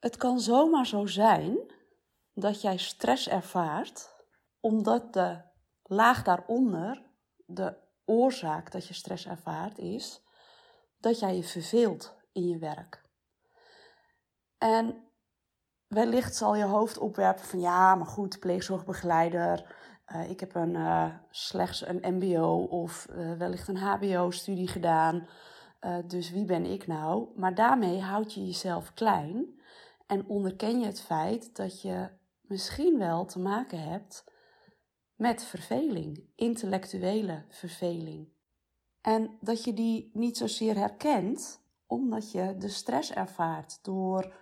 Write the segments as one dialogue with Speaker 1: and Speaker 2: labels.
Speaker 1: Het kan zomaar zo zijn dat jij stress ervaart omdat de laag daaronder, de oorzaak dat je stress ervaart, is dat jij je verveelt in je werk. En wellicht zal je hoofd opwerpen van ja, maar goed, pleegzorgbegeleider, uh, ik heb een, uh, slechts een MBO of uh, wellicht een HBO-studie gedaan. dus wie ben ik nou? Maar daarmee houd je jezelf klein en onderken je het feit dat je misschien wel te maken hebt met verveling, intellectuele verveling. En dat je die niet zozeer herkent, omdat je de stress ervaart door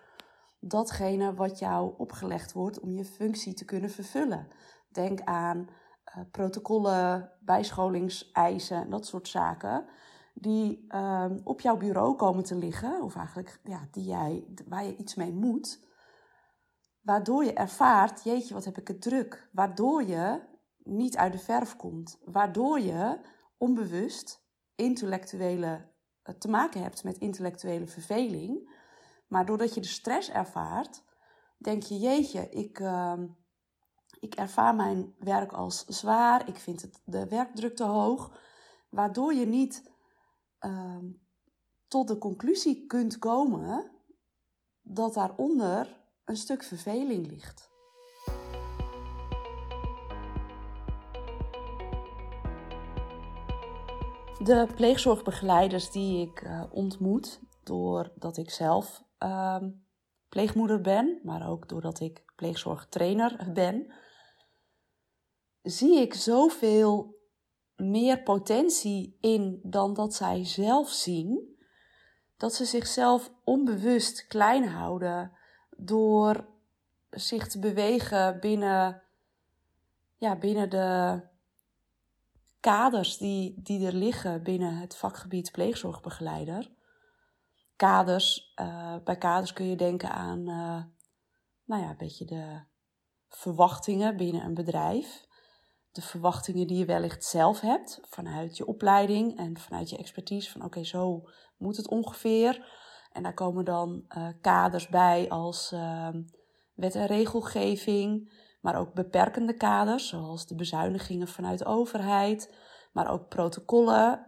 Speaker 1: datgene wat jou opgelegd wordt om je functie te kunnen vervullen. Denk aan uh, protocollen, bijscholingseisen, dat soort zaken. Die uh, op jouw bureau komen te liggen, of eigenlijk ja, die jij, waar je iets mee moet. Waardoor je ervaart, jeetje, wat heb ik het druk. Waardoor je niet uit de verf komt. Waardoor je onbewust intellectuele, eh, te maken hebt met intellectuele verveling. Maar doordat je de stress ervaart, denk je, jeetje, ik, uh, ik ervaar mijn werk als zwaar. Ik vind het, de werkdruk te hoog. Waardoor je niet uh, tot de conclusie kunt komen dat daaronder een stuk verveling ligt. De pleegzorgbegeleiders die ik uh, ontmoet, doordat ik zelf uh, pleegmoeder ben, maar ook doordat ik pleegzorgtrainer ben, zie ik zoveel meer potentie in dan dat zij zelf zien, dat ze zichzelf onbewust klein houden door zich te bewegen binnen, ja, binnen de kaders die, die er liggen binnen het vakgebied pleegzorgbegeleider. Kaders, uh, bij kaders kun je denken aan, uh, nou ja, een beetje de verwachtingen binnen een bedrijf. De verwachtingen die je wellicht zelf hebt vanuit je opleiding en vanuit je expertise. Van oké, zo moet het ongeveer. En daar komen dan uh, kaders bij als wet en regelgeving, maar ook beperkende kaders, zoals de bezuinigingen vanuit de overheid, maar ook protocollen,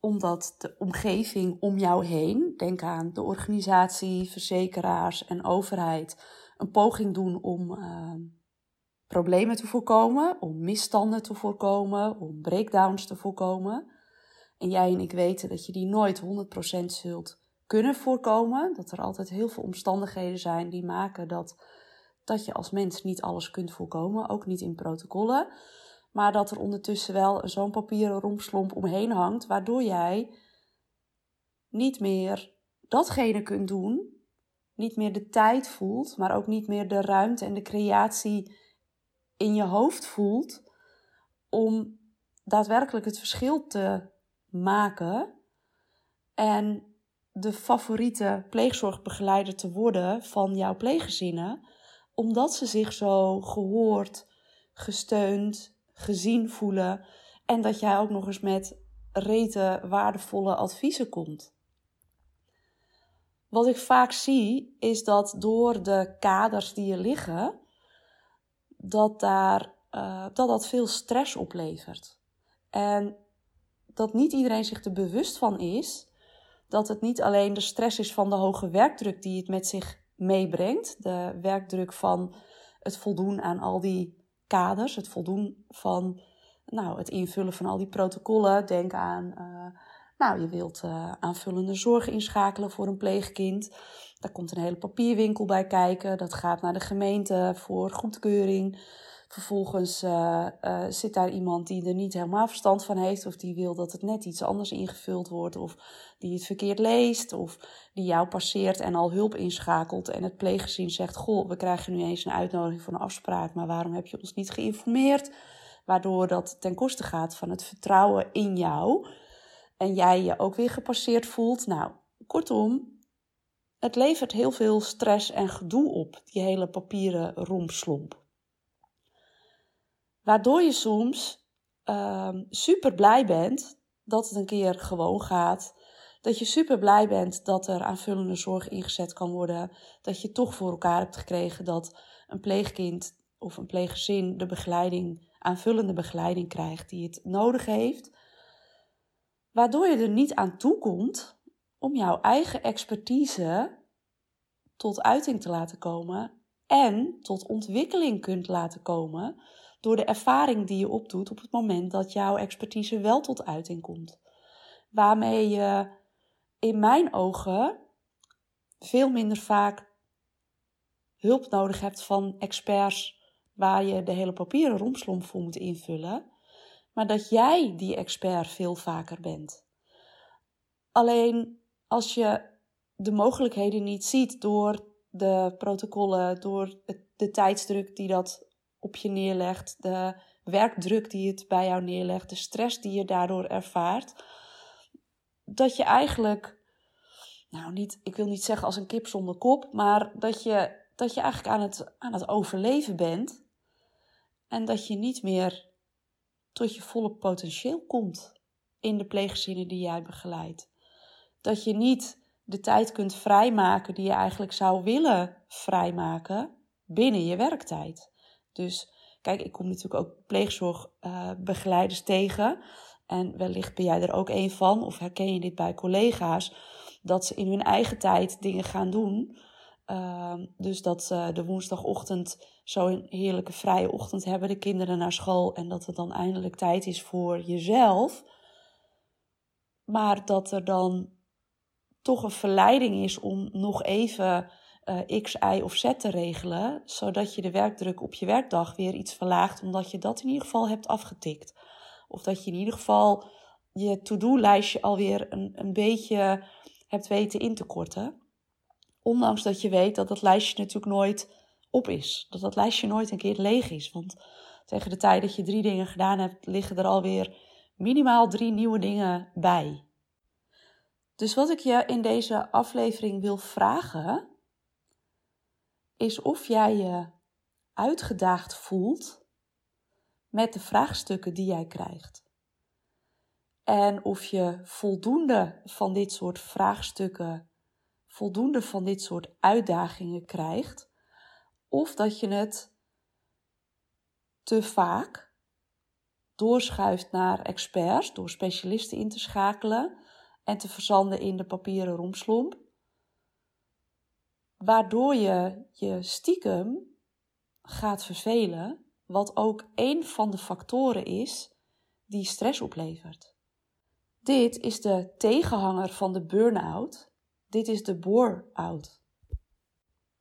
Speaker 1: omdat de omgeving om jou heen, denk aan de organisatie, verzekeraars en overheid, een poging doen om uh, problemen te voorkomen, om misstanden te voorkomen, om breakdowns te voorkomen. En jij en ik weten dat je die nooit 100% zult kunnen voorkomen. Dat er altijd heel veel omstandigheden zijn die maken dat dat je als mens niet alles kunt voorkomen, ook niet in protocollen. Maar dat er ondertussen wel zo'n papieren rompslomp omheen hangt, waardoor jij niet meer datgene kunt doen, niet meer de tijd voelt, maar ook niet meer de ruimte en de creatie in je hoofd voelt om daadwerkelijk het verschil te maken en de favoriete pleegzorgbegeleider te worden van jouw pleeggezinnen omdat ze zich zo gehoord, gesteund, gezien voelen en dat jij ook nog eens met rete waardevolle adviezen komt. Wat ik vaak zie is dat door de kaders die er liggen, dat daar, uh, dat, dat veel stress oplevert. En dat niet iedereen zich er bewust van is dat het niet alleen de stress is van de hoge werkdruk die het met zich meebrengt. De werkdruk van het voldoen aan al die kaders, het voldoen van nou, het invullen van al die protocollen. Denk aan, uh, nou, je wilt uh, aanvullende zorg inschakelen voor een pleegkind. Daar komt een hele papierwinkel bij kijken. Dat gaat naar de gemeente voor goedkeuring. Vervolgens uh, uh, zit daar iemand die er niet helemaal verstand van heeft, of die wil dat het net iets anders ingevuld wordt, of die het verkeerd leest, of die jou passeert en al hulp inschakelt en het pleeggezin zegt: Goh, we krijgen nu eens een uitnodiging voor een afspraak, maar waarom heb je ons niet geïnformeerd? Waardoor dat ten koste gaat van het vertrouwen in jou en jij je ook weer gepasseerd voelt. Nou, kortom, het levert heel veel stress en gedoe op, die hele papieren rompslomp. Waardoor je soms uh, super blij bent dat het een keer gewoon gaat. Dat je super blij bent dat er aanvullende zorg ingezet kan worden. Dat je toch voor elkaar hebt gekregen dat een pleegkind of een pleeggezin de begeleiding, aanvullende begeleiding krijgt die het nodig heeft. Waardoor je er niet aan toe komt om jouw eigen expertise tot uiting te laten komen en tot ontwikkeling kunt laten komen door de ervaring die je opdoet op het moment dat jouw expertise wel tot uiting komt. Waarmee je in mijn ogen veel minder vaak hulp nodig hebt van experts waar je de hele papieren romslomp voor moet invullen, maar dat jij die expert veel vaker bent. Alleen als je de mogelijkheden niet ziet door de protocollen, door de tijdsdruk die dat op je neerlegt, de werkdruk die het bij jou neerlegt, de stress die je daardoor ervaart, dat je eigenlijk, nou niet, ik wil niet zeggen als een kip zonder kop, maar dat je, dat je eigenlijk aan het, aan het overleven bent en dat je niet meer tot je volle potentieel komt in de pleeggezinnen die jij begeleidt. Dat je niet de tijd kunt vrijmaken die je eigenlijk zou willen vrijmaken binnen je werktijd. Dus kijk, ik kom natuurlijk ook pleegzorgbegeleiders tegen. En wellicht ben jij er ook een van, of herken je dit bij collega's, dat ze in hun eigen tijd dingen gaan doen. Ehm, dus dat ze de woensdagochtend zo'n heerlijke vrije ochtend hebben, de kinderen naar school, en dat het dan eindelijk tijd is voor jezelf. Maar dat er dan toch een verleiding is om nog even uh, X, Y of Z te regelen, zodat je de werkdruk op je werkdag weer iets verlaagt, omdat je dat in ieder geval hebt afgetikt. Of dat je in ieder geval je to-do-lijstje alweer een, een beetje hebt weten in te korten. Ondanks dat je weet dat dat lijstje natuurlijk nooit op is. Dat dat lijstje nooit een keer leeg is. Want tegen de tijd dat je drie dingen gedaan hebt, liggen er alweer minimaal drie nieuwe dingen bij. Dus wat ik je in deze aflevering wil vragen, is of jij je uitgedaagd voelt met de vraagstukken die jij krijgt. En of je voldoende van dit soort vraagstukken, voldoende van dit soort uitdagingen krijgt, of dat je het te vaak doorschuift naar experts door specialisten in te schakelen en te verzanden in de papieren romslomp waardoor je je stiekem gaat vervelen, wat ook een van de factoren is die stress oplevert. Dit is de tegenhanger van de burn-out. Dit is de bore-out.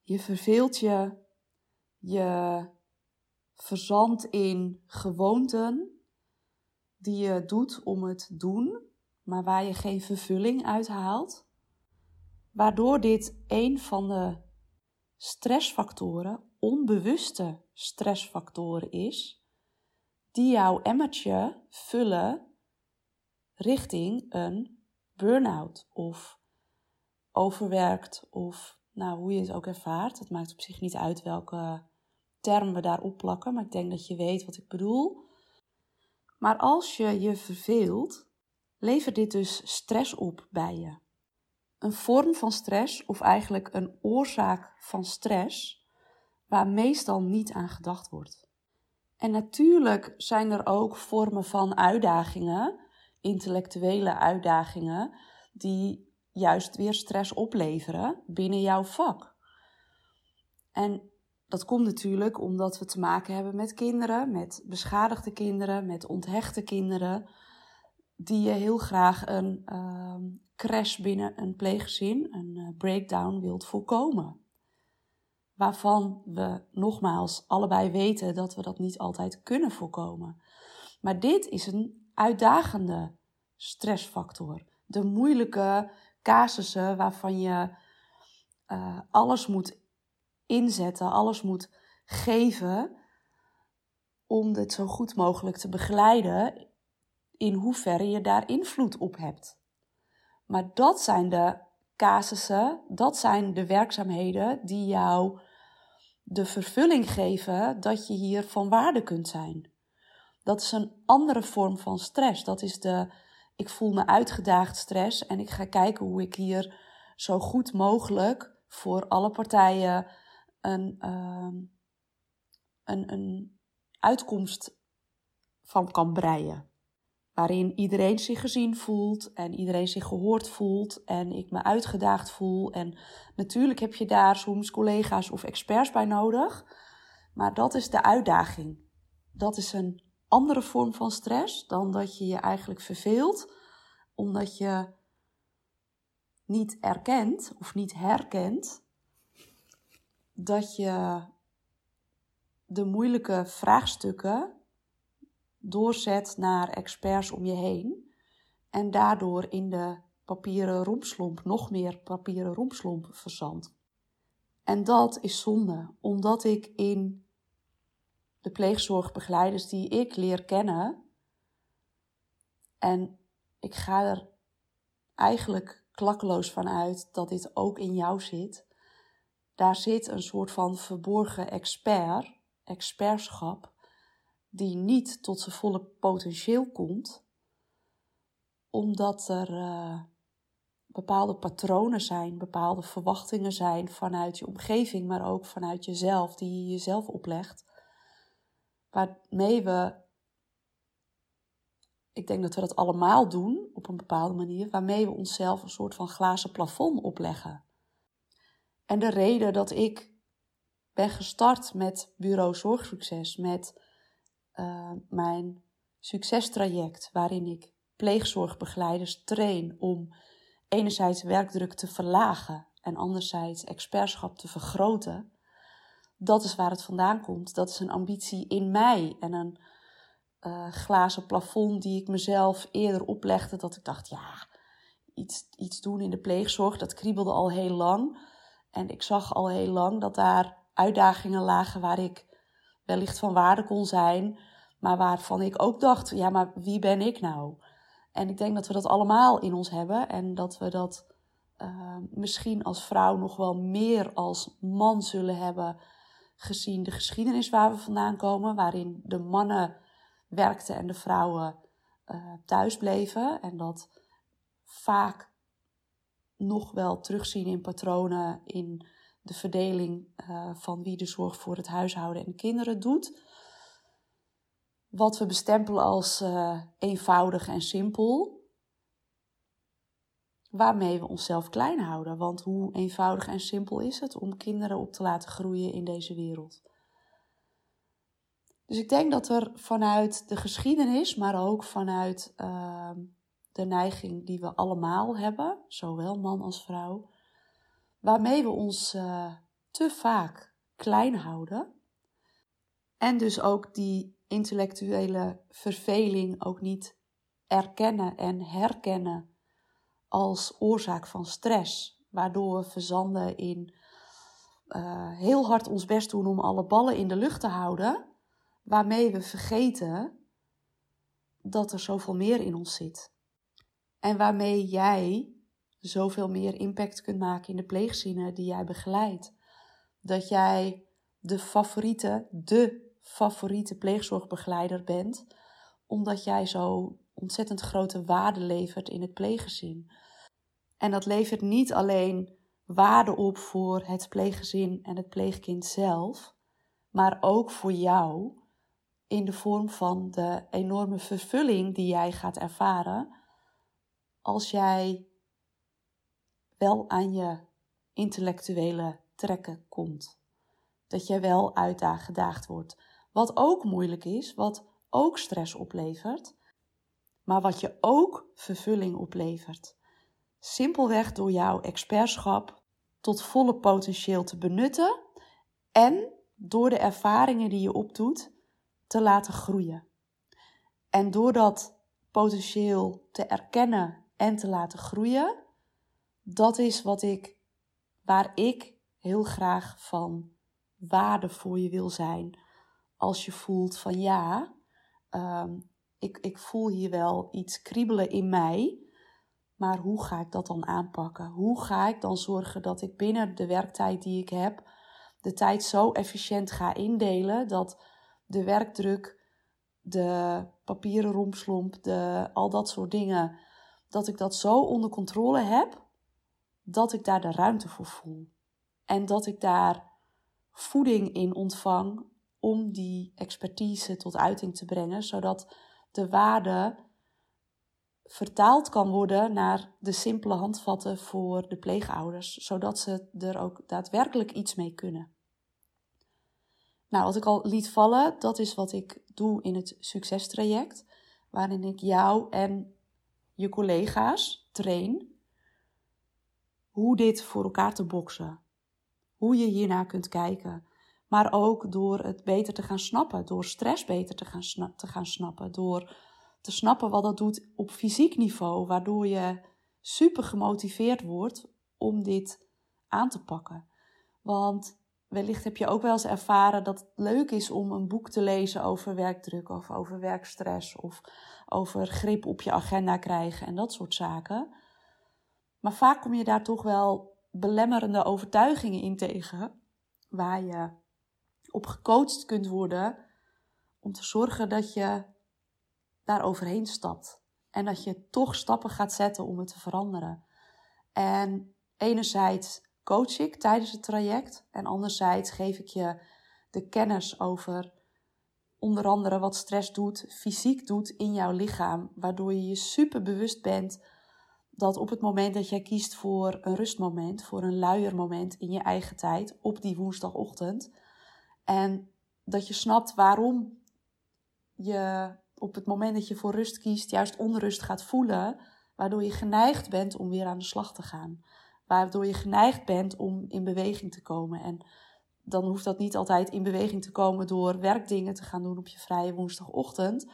Speaker 1: Je verveelt je, je verzandt in gewoonten die je doet om het doen, maar waar je geen vervulling uit haalt waardoor dit een van de stressfactoren, onbewuste stressfactoren is, die jouw emmertje vullen richting een burn-out of overwerkt of nou, hoe je het ook ervaart. Het maakt op zich niet uit welke term we daarop plakken, maar ik denk dat je weet wat ik bedoel. Maar als je je verveelt, levert dit dus stress op bij je een vorm van stress, of eigenlijk een oorzaak van stress, waar meestal niet aan gedacht wordt. En natuurlijk zijn er ook vormen van uitdagingen, intellectuele uitdagingen, die juist weer stress opleveren binnen jouw vak. En dat komt natuurlijk omdat we te maken hebben met kinderen, met beschadigde kinderen, met onthechte kinderen, die je heel graag een uh, crash binnen een pleeggezin, een uh, breakdown wilt voorkomen. Waarvan we nogmaals allebei weten dat we dat niet altijd kunnen voorkomen. Maar dit is een uitdagende stressfactor. De moeilijke casussen waarvan je uh, alles moet inzetten, alles moet geven om dit zo goed mogelijk te begeleiden in hoeverre je daar invloed op hebt. Maar dat zijn de casussen, dat zijn de werkzaamheden die jou de vervulling geven dat je hier van waarde kunt zijn. Dat is een andere vorm van stress. Dat is de ik voel me uitgedaagd stress en ik ga kijken hoe ik hier zo goed mogelijk voor alle partijen een, ehm, een, een uitkomst van kan breien. Waarin iedereen zich gezien voelt en iedereen zich gehoord voelt en ik me uitgedaagd voel. En natuurlijk heb je daar soms collega's of experts bij nodig. Maar dat is de uitdaging. Dat is een andere vorm van stress dan dat je je eigenlijk verveelt, omdat je niet erkent of niet herkent dat je de moeilijke vraagstukken doorzet naar experts om je heen en daardoor in de papieren rompslomp nog meer papieren rompslomp verzandt. En dat is zonde, omdat ik in de pleegzorgbegeleiders die ik leer kennen, en ik ga er eigenlijk klakkeloos van uit dat dit ook in jou zit. Daar zit een soort van verborgen expert, expertschap, die niet tot zijn volle potentieel komt, omdat er uh, bepaalde patronen zijn, bepaalde verwachtingen zijn vanuit je omgeving, maar ook vanuit jezelf, die je jezelf oplegt, waarmee we, ik denk dat we dat allemaal doen op een bepaalde manier, waarmee we onszelf een soort van glazen plafond opleggen. En de reden dat ik ben gestart met Bureau Zorgsucces, met uh, mijn succestraject, waarin ik pleegzorgbegeleiders train om enerzijds werkdruk te verlagen en anderzijds expertschap te vergroten. Dat is waar het vandaan komt. Dat is een ambitie in mij en een uh, glazen plafond die ik mezelf eerder oplegde. Dat ik dacht, ja, iets, iets doen in de pleegzorg, dat kriebelde al heel lang. En ik zag al heel lang dat daar uitdagingen lagen waar ik wellicht van waarde kon zijn, maar waarvan ik ook dacht: ja, maar wie ben ik nou? En ik denk dat we dat allemaal in ons hebben en dat we dat uh, misschien als vrouw nog wel meer als man zullen hebben, gezien de geschiedenis waar we vandaan komen, waarin de mannen werkten en de vrouwen uh, thuis bleven. En dat vaak nog wel terugzien in patronen in de verdeling uh, van wie de zorg voor het huishouden en de kinderen doet. Wat we bestempelen als uh, eenvoudig en simpel. Waarmee we onszelf klein houden. Want hoe eenvoudig en simpel is het om kinderen op te laten groeien in deze wereld? Dus ik denk dat er vanuit de geschiedenis, maar ook vanuit uh, de neiging die we allemaal hebben, zowel man als vrouw, waarmee we ons uh, te vaak klein houden. En dus ook die intellectuele verveling ook niet erkennen en herkennen als oorzaak van stress, waardoor we verzanden in uh, heel hard ons best doen om alle ballen in de lucht te houden, waarmee we vergeten dat er zoveel meer in ons zit. En waarmee jij zoveel meer impact kunt maken in de pleegzinnen die jij begeleidt. Dat jij de favoriete, de favoriete pleegzorgbegeleider bent, omdat jij zo ontzettend grote waarde levert in het pleeggezin. En dat levert niet alleen waarde op voor het pleeggezin en het pleegkind zelf, maar ook voor jou in de vorm van de enorme vervulling die jij gaat ervaren als jij wel aan je intellectuele trekken komt. Dat jij wel uitgedaagd wordt. Wat ook moeilijk is, wat ook stress oplevert, maar wat je ook vervulling oplevert. Simpelweg door jouw expertschap tot volle potentieel te benutten en door de ervaringen die je opdoet te laten groeien. En door dat potentieel te erkennen en te laten groeien, dat is wat ik, waar ik heel graag van waarde voor je wil zijn. Als je voelt van ja, um, ik, ik voel hier wel iets kriebelen in mij. Maar hoe ga ik dat dan aanpakken? Hoe ga ik dan zorgen dat ik binnen de werktijd die ik heb, de tijd zo efficiënt ga indelen dat de werkdruk, de papieren rompslomp, de, al dat soort dingen dat ik dat zo onder controle heb dat ik daar de ruimte voor voel. En dat ik daar voeding in ontvang om die expertise tot uiting te brengen, zodat de waarde vertaald kan worden naar de simpele handvatten voor de pleegouders, zodat ze er ook daadwerkelijk iets mee kunnen. Nou, wat ik al liet vallen, dat is wat ik doe in het succestraject, waarin ik jou en je collega's train hoe dit voor elkaar te boksen. Hoe je hiernaar kunt kijken. Maar ook door het beter te gaan snappen, door stress beter te gaan, te gaan snappen, door te snappen wat dat doet op fysiek niveau, waardoor je super gemotiveerd wordt om dit aan te pakken. Want wellicht heb je ook wel eens ervaren dat het leuk is om een boek te lezen over werkdruk of over werkstress of over grip op je agenda krijgen en dat soort zaken. Maar vaak kom je daar toch wel belemmerende overtuigingen in tegen, waar je op gecoacht kunt worden om te zorgen dat je daar overheen stapt. En dat je toch stappen gaat zetten om het te veranderen. En enerzijds coach ik tijdens het traject. En anderzijds geef ik je de kennis over onder andere wat stress doet, fysiek doet in jouw lichaam. Waardoor je je super bewust bent dat op het moment dat jij kiest voor een rustmoment, voor een luier moment in je eigen tijd op die woensdagochtend. En dat je snapt waarom je op het moment dat je voor rust kiest, juist onrust gaat voelen, waardoor je geneigd bent om weer aan de slag te gaan. Waardoor je geneigd bent om in beweging te komen. En dan hoeft dat niet altijd in beweging te komen door werkdingen te gaan doen op je vrije woensdagochtend,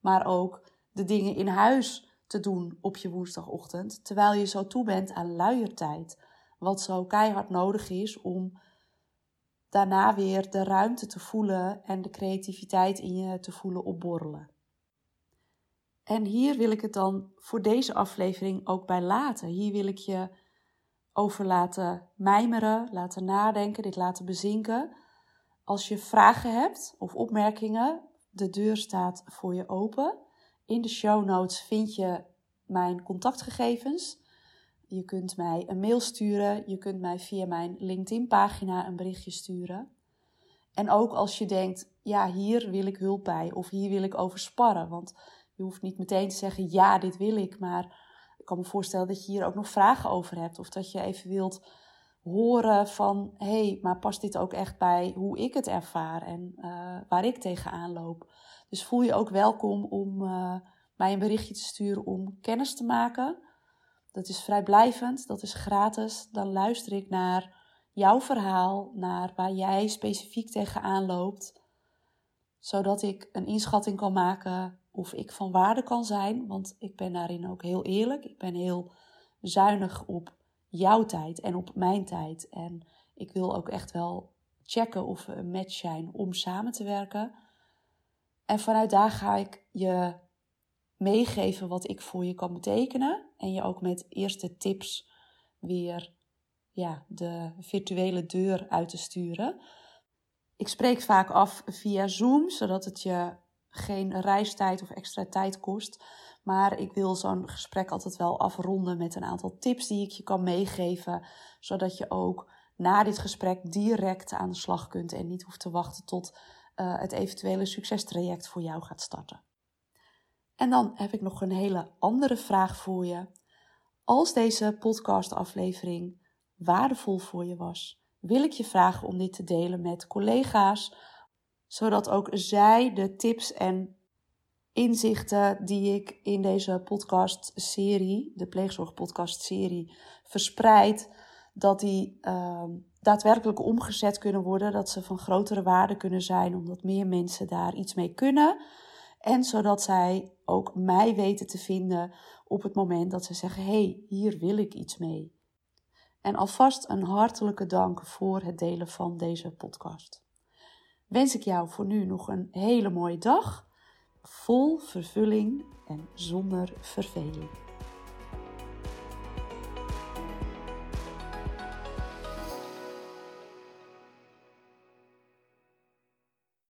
Speaker 1: maar ook de dingen in huis te doen op je woensdagochtend, terwijl je zo toe bent aan luiertijd, wat zo keihard nodig is om daarna weer de ruimte te voelen en de creativiteit in je te voelen opborrelen. En hier wil ik het dan voor deze aflevering ook bij laten. Hier wil ik je over laten mijmeren, laten nadenken, dit laten bezinken. Als je vragen hebt of opmerkingen, de deur staat voor je open. In de show notes vind je mijn contactgegevens. Je kunt mij een mail sturen, je kunt mij via mijn LinkedIn-pagina een berichtje sturen. En ook als je denkt, ja, hier wil ik hulp bij of hier wil ik over sparren. Want je hoeft niet meteen te zeggen, ja, dit wil ik. Maar ik kan me voorstellen dat je hier ook nog vragen over hebt. Of dat je even wilt horen van, hé, hey, maar past dit ook echt bij hoe ik het ervaar en uh, waar ik tegenaan loop. Dus voel je ook welkom om uh, mij een berichtje te sturen om kennis te maken. Dat is vrijblijvend, dat is gratis. Dan luister ik naar jouw verhaal, naar waar jij specifiek tegenaan loopt. Zodat ik een inschatting kan maken of ik van waarde kan zijn. Want ik ben daarin ook heel eerlijk. Ik ben heel zuinig op jouw tijd en op mijn tijd. En ik wil ook echt wel checken of we een match zijn om samen te werken. En vanuit daar ga ik je meegeven wat ik voor je kan betekenen. En je ook met eerste tips weer ja, de virtuele deur uit te sturen. Ik spreek vaak af via Zoom, zodat het je geen reistijd of extra tijd kost. Maar ik wil zo'n gesprek altijd wel afronden met een aantal tips die ik je kan meegeven. Zodat je ook na dit gesprek direct aan de slag kunt en niet hoeft te wachten tot uh, het eventuele succestraject voor jou gaat starten. En dan heb ik nog een hele andere vraag voor je. Als deze podcastaflevering waardevol voor je was, wil ik je vragen om dit te delen met collega's, zodat ook zij de tips en inzichten die ik in deze podcast-serie, de pleegzorg-podcast-serie, verspreid, dat die uh, daadwerkelijk omgezet kunnen worden, dat ze van grotere waarde kunnen zijn, omdat meer mensen daar iets mee kunnen. En zodat zij ook mij weten te vinden op het moment dat ze zeggen: hey, hier wil ik iets mee. En alvast een hartelijke dank voor het delen van deze podcast. Wens ik jou voor nu nog een hele mooie dag, vol vervulling en zonder verveling.